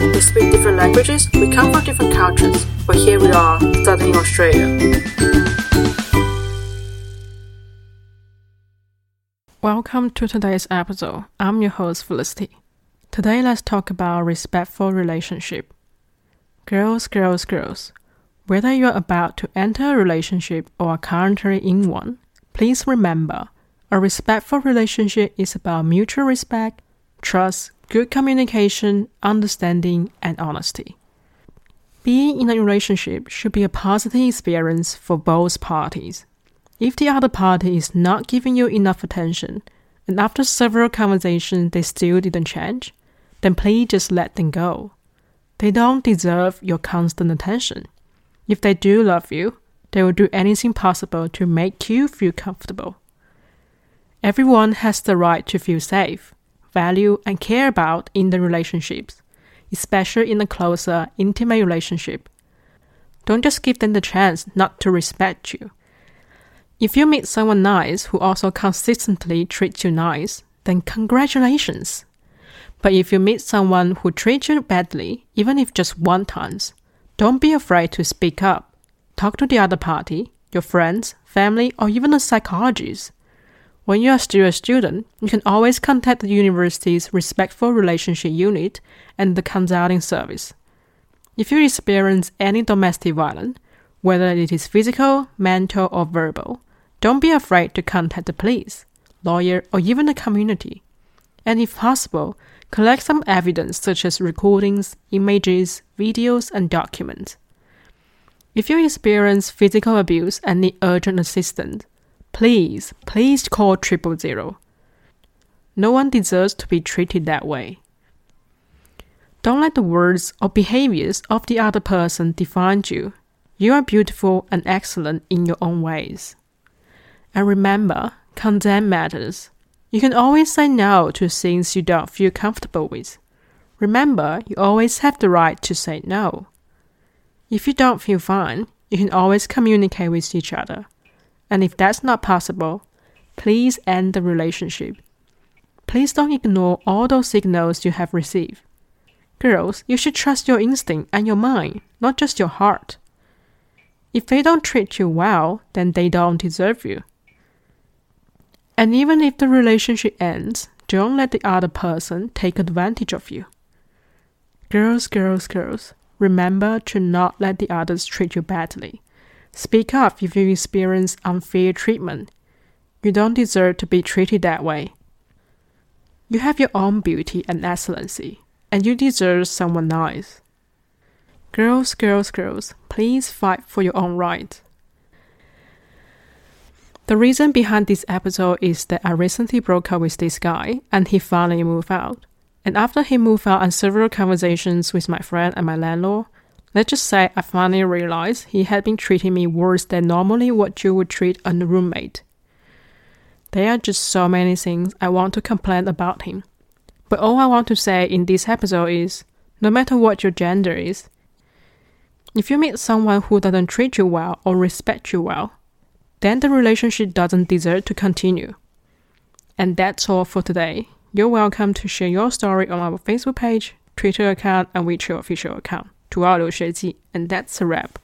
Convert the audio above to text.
We speak different languages, we come from different cultures, but here we are, studying Australia. Welcome to today's episode. I'm your host Felicity. Today let's talk about respectful relationship. Girls, girls, girls. Whether you're about to enter a relationship or are currently in one, please remember a respectful relationship is about mutual respect, trust, good communication, understanding, and honesty. Being in a relationship should be a positive experience for both parties. If the other party is not giving you enough attention, and after several conversations they still didn't change, then please just let them go. They don't deserve your constant attention. If they do love you, they will do anything possible to make you feel comfortable. Everyone has the right to feel safe, value, and care about in the relationships, especially in a closer, intimate relationship. Don't just give them the chance not to respect you. If you meet someone nice who also consistently treats you nice, then congratulations. But if you meet someone who treats you badly, even if just one times, don't be afraid to speak up. Talk to the other party, your friends, family, or even a psychologist. When you are still a student, you can always contact the university's Respectful Relationship Unit and the consulting service. If you experience any domestic violence, whether it is physical, mental, or verbal, don't be afraid to contact the police, lawyer, or even the community. And if possible, collect some evidence such as recordings, images, videos, and documents. If you experience physical abuse and need urgent assistance, Please, please call triple zero. No one deserves to be treated that way. Don't let the words or behaviors of the other person define you. You are beautiful and excellent in your own ways. And remember, consent matters. You can always say no to things you don't feel comfortable with. Remember, you always have the right to say no. If you don't feel fine, you can always communicate with each other. And if that's not possible, please end the relationship. Please don't ignore all those signals you have received. Girls, you should trust your instinct and your mind, not just your heart. If they don't treat you well, then they don't deserve you. And even if the relationship ends, don't let the other person take advantage of you. Girls, girls, girls, remember to not let the others treat you badly. Speak up if you experience unfair treatment. You don't deserve to be treated that way. You have your own beauty and excellency, and you deserve someone nice. Girls, girls, girls, please fight for your own right. The reason behind this episode is that I recently broke up with this guy and he finally moved out. And after he moved out and several conversations with my friend and my landlord, Let's just say I finally realized he had been treating me worse than normally what you would treat a roommate. There are just so many things I want to complain about him. But all I want to say in this episode is no matter what your gender is, if you meet someone who doesn't treat you well or respect you well, then the relationship doesn't deserve to continue. And that's all for today. You're welcome to share your story on our Facebook page, Twitter account, and WeChat official account to our and that's a wrap.